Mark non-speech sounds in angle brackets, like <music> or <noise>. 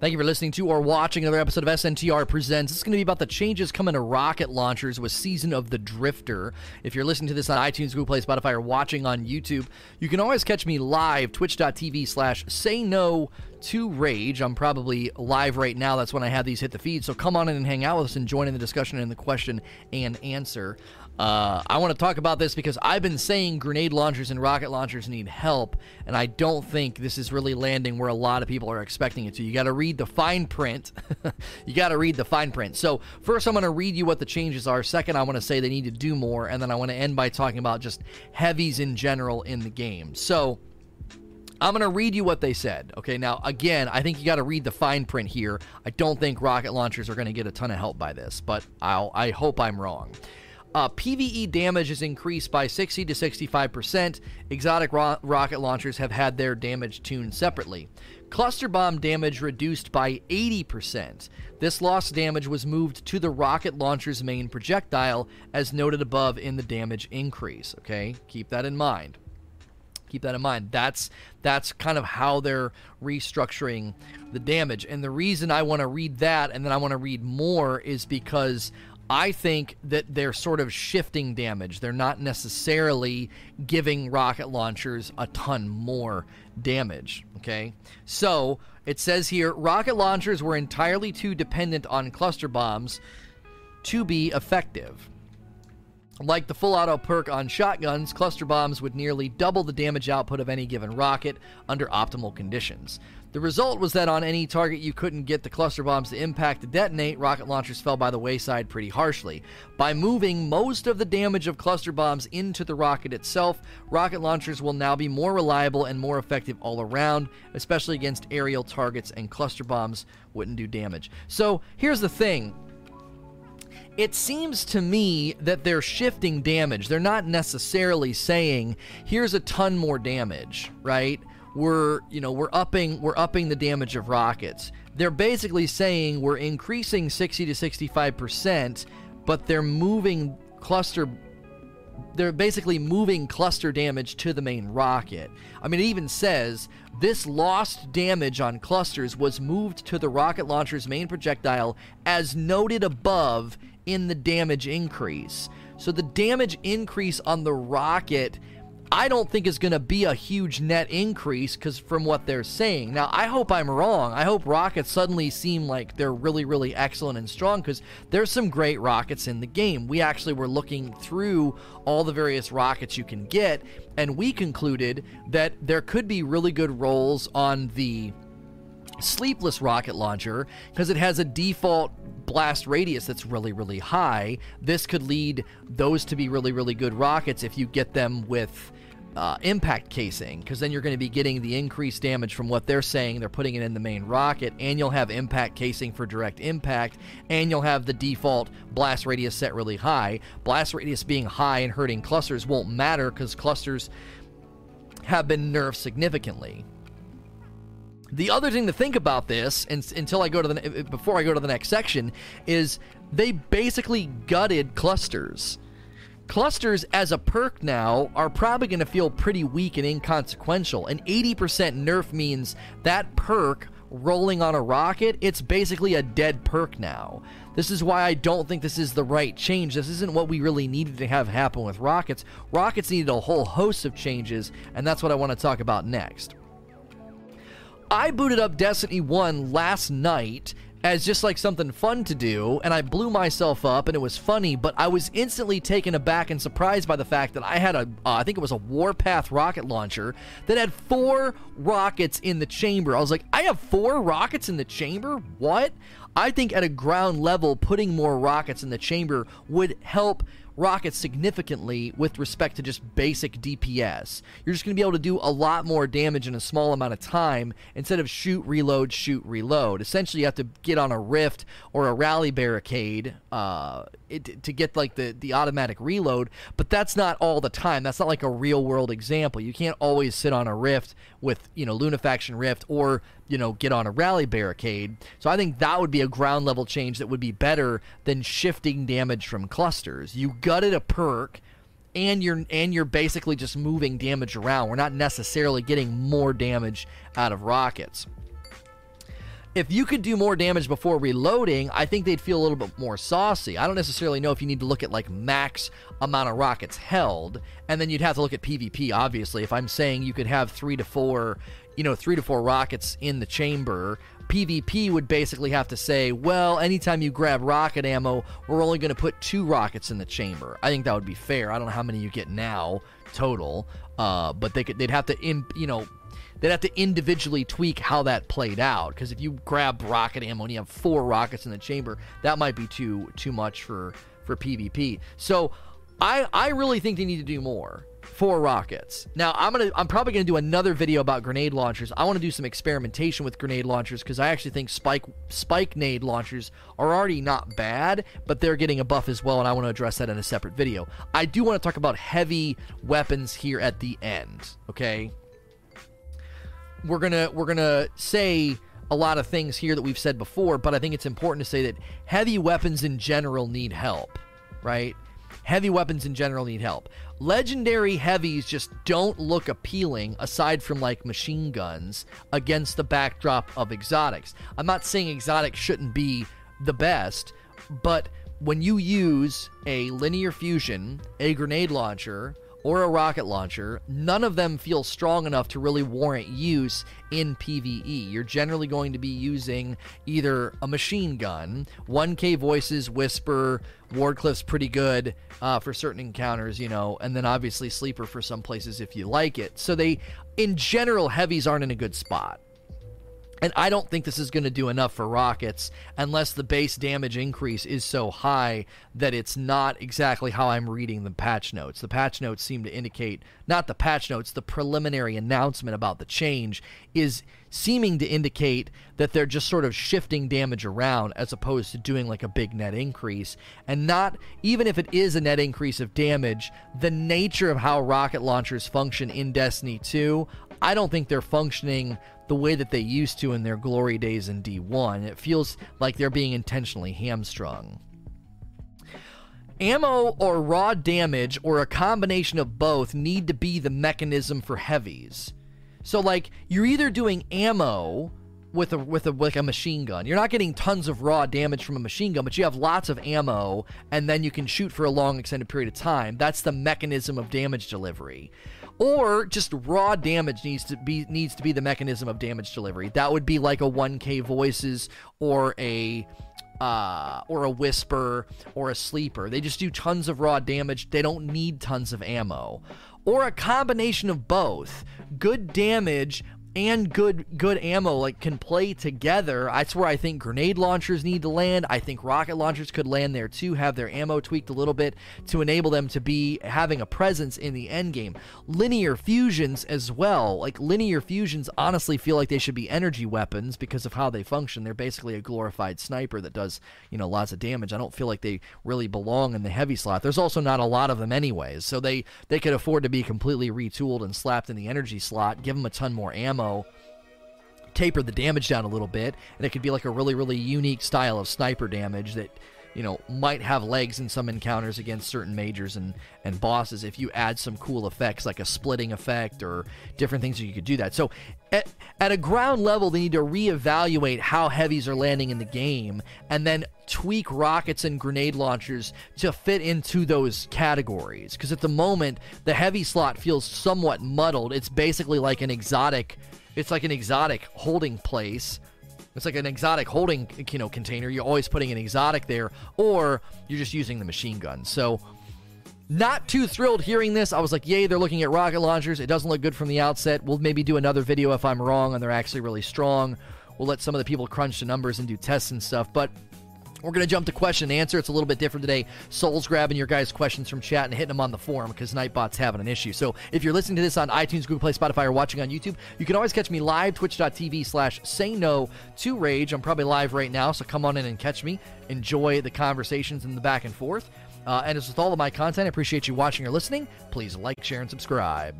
Thank you for listening to or watching another episode of SNTR Presents. It's going to be about the changes coming to rocket launchers with Season of the Drifter. If you're listening to this on iTunes, Google Play, Spotify, or watching on YouTube, you can always catch me live, twitch.tv slash say no to rage. I'm probably live right now. That's when I have these hit the feed. So come on in and hang out with us and join in the discussion and the question and answer. Uh, I want to talk about this because I've been saying grenade launchers and rocket launchers need help, and I don't think this is really landing where a lot of people are expecting it to. You got to read the fine print. <laughs> you got to read the fine print. So, first, I'm going to read you what the changes are. Second, I want to say they need to do more, and then I want to end by talking about just heavies in general in the game. So, I'm going to read you what they said. Okay, now, again, I think you got to read the fine print here. I don't think rocket launchers are going to get a ton of help by this, but I'll, I hope I'm wrong. Uh, PVE damage is increased by 60 to 65%. Exotic ro- rocket launchers have had their damage tuned separately. Cluster bomb damage reduced by 80%. This lost damage was moved to the rocket launcher's main projectile, as noted above in the damage increase. Okay, keep that in mind. Keep that in mind. That's that's kind of how they're restructuring the damage. And the reason I want to read that and then I want to read more is because I think that they're sort of shifting damage. They're not necessarily giving rocket launchers a ton more damage. Okay. So it says here rocket launchers were entirely too dependent on cluster bombs to be effective. Like the full auto perk on shotguns, cluster bombs would nearly double the damage output of any given rocket under optimal conditions. The result was that on any target you couldn't get the cluster bombs to impact to detonate, rocket launchers fell by the wayside pretty harshly. By moving most of the damage of cluster bombs into the rocket itself, rocket launchers will now be more reliable and more effective all around, especially against aerial targets, and cluster bombs wouldn't do damage. So here's the thing it seems to me that they're shifting damage. They're not necessarily saying, here's a ton more damage, right? we're you know we're upping we're upping the damage of rockets. They're basically saying we're increasing 60 to 65 percent, but they're moving cluster. They're basically moving cluster damage to the main rocket. I mean, it even says this lost damage on clusters was moved to the rocket launcher's main projectile as noted above in the damage increase. So the damage increase on the rocket I don't think is going to be a huge net increase because from what they're saying. Now, I hope I'm wrong. I hope rockets suddenly seem like they're really, really excellent and strong because there's some great rockets in the game. We actually were looking through all the various rockets you can get, and we concluded that there could be really good rolls on the sleepless rocket launcher because it has a default blast radius that's really really high this could lead those to be really really good rockets if you get them with uh, impact casing because then you're going to be getting the increased damage from what they're saying. They're putting it in the main rocket, and you'll have impact casing for direct impact, and you'll have the default blast radius set really high. Blast radius being high and hurting clusters won't matter because clusters have been nerfed significantly. The other thing to think about this, and, until I go to the uh, uh, before I go to the next section, is they basically gutted clusters. Clusters as a perk now are probably going to feel pretty weak and inconsequential. An 80% nerf means that perk rolling on a rocket, it's basically a dead perk now. This is why I don't think this is the right change. This isn't what we really needed to have happen with rockets. Rockets needed a whole host of changes, and that's what I want to talk about next. I booted up Destiny 1 last night as just like something fun to do, and I blew myself up, and it was funny. But I was instantly taken aback and surprised by the fact that I had a, uh, I think it was a Warpath rocket launcher that had four rockets in the chamber. I was like, I have four rockets in the chamber? What? I think at a ground level, putting more rockets in the chamber would help rockets significantly with respect to just basic DPS. You're just going to be able to do a lot more damage in a small amount of time instead of shoot, reload, shoot, reload. Essentially, you have to get on a rift or a rally barricade uh, it, to get like the, the automatic reload, but that's not all the time. That's not like a real world example. You can't always sit on a rift with, you know, Lunafaction Rift or you know, get on a rally barricade. So I think that would be a ground level change that would be better than shifting damage from clusters. You gutted a perk and you're and you're basically just moving damage around. We're not necessarily getting more damage out of rockets. if you could do more damage before reloading, I think they'd feel a little bit more saucy. I don't necessarily know if you need to look at like max amount of rockets held, and then you'd have to look at PvP, obviously. If I'm saying you could have three to four, you know, three to four rockets in the chamber, PvP would basically have to say, well, anytime you grab rocket ammo, we're only going to put two rockets in the chamber. I think that would be fair. I don't know how many you get now total, uh, but they could, they'd have to, in, you know, they'd have to individually tweak how that played out. Because if you grab rocket ammo and you have four rockets in the chamber, that might be too too much for for PvP. So I I really think they need to do more for rockets. Now I'm gonna I'm probably gonna do another video about grenade launchers. I want to do some experimentation with grenade launchers because I actually think spike spike nade launchers are already not bad, but they're getting a buff as well, and I want to address that in a separate video. I do want to talk about heavy weapons here at the end. Okay, we're gonna we're gonna say a lot of things here that we've said before, but I think it's important to say that heavy weapons in general need help, right? Heavy weapons in general need help. Legendary heavies just don't look appealing aside from like machine guns against the backdrop of exotics. I'm not saying exotics shouldn't be the best, but when you use a linear fusion, a grenade launcher, or a rocket launcher, none of them feel strong enough to really warrant use in PvE. You're generally going to be using either a machine gun, 1K voices, Whisper, Wardcliff's pretty good uh, for certain encounters, you know, and then obviously Sleeper for some places if you like it. So they, in general, heavies aren't in a good spot. And I don't think this is going to do enough for rockets unless the base damage increase is so high that it's not exactly how I'm reading the patch notes. The patch notes seem to indicate, not the patch notes, the preliminary announcement about the change is seeming to indicate that they're just sort of shifting damage around as opposed to doing like a big net increase. And not, even if it is a net increase of damage, the nature of how rocket launchers function in Destiny 2, I don't think they're functioning the way that they used to in their glory days in D1. It feels like they're being intentionally hamstrung. Ammo or raw damage or a combination of both need to be the mechanism for heavies. So like you're either doing ammo with a with a like a machine gun. You're not getting tons of raw damage from a machine gun, but you have lots of ammo and then you can shoot for a long extended period of time. That's the mechanism of damage delivery or just raw damage needs to be needs to be the mechanism of damage delivery. That would be like a 1K voices or a uh, or a whisper or a sleeper. They just do tons of raw damage. They don't need tons of ammo. Or a combination of both. Good damage and good good ammo like can play together. That's where I think grenade launchers need to land. I think rocket launchers could land there too, have their ammo tweaked a little bit to enable them to be having a presence in the end game. Linear fusions as well. Like linear fusions honestly feel like they should be energy weapons because of how they function. They're basically a glorified sniper that does, you know, lots of damage. I don't feel like they really belong in the heavy slot. There's also not a lot of them anyways. So they they could afford to be completely retooled and slapped in the energy slot, give them a ton more ammo taper the damage down a little bit, and it could be like a really, really unique style of sniper damage that you know might have legs in some encounters against certain majors and and bosses if you add some cool effects like a splitting effect or different things you could do that. So at, at a ground level they need to reevaluate how heavies are landing in the game and then tweak rockets and grenade launchers to fit into those categories. Because at the moment the heavy slot feels somewhat muddled. It's basically like an exotic it's like an exotic holding place. It's like an exotic holding, you know, container. You're always putting an exotic there, or you're just using the machine gun. So, not too thrilled hearing this. I was like, yay, they're looking at rocket launchers. It doesn't look good from the outset. We'll maybe do another video if I'm wrong and they're actually really strong. We'll let some of the people crunch the numbers and do tests and stuff. But we're going to jump to question and answer. It's a little bit different today. Soul's grabbing your guys' questions from chat and hitting them on the forum because Nightbot's having an issue. So if you're listening to this on iTunes, Google Play, Spotify, or watching on YouTube, you can always catch me live, twitch.tv slash say no to rage. I'm probably live right now, so come on in and catch me. Enjoy the conversations and the back and forth. Uh, and as with all of my content, I appreciate you watching or listening. Please like, share, and subscribe.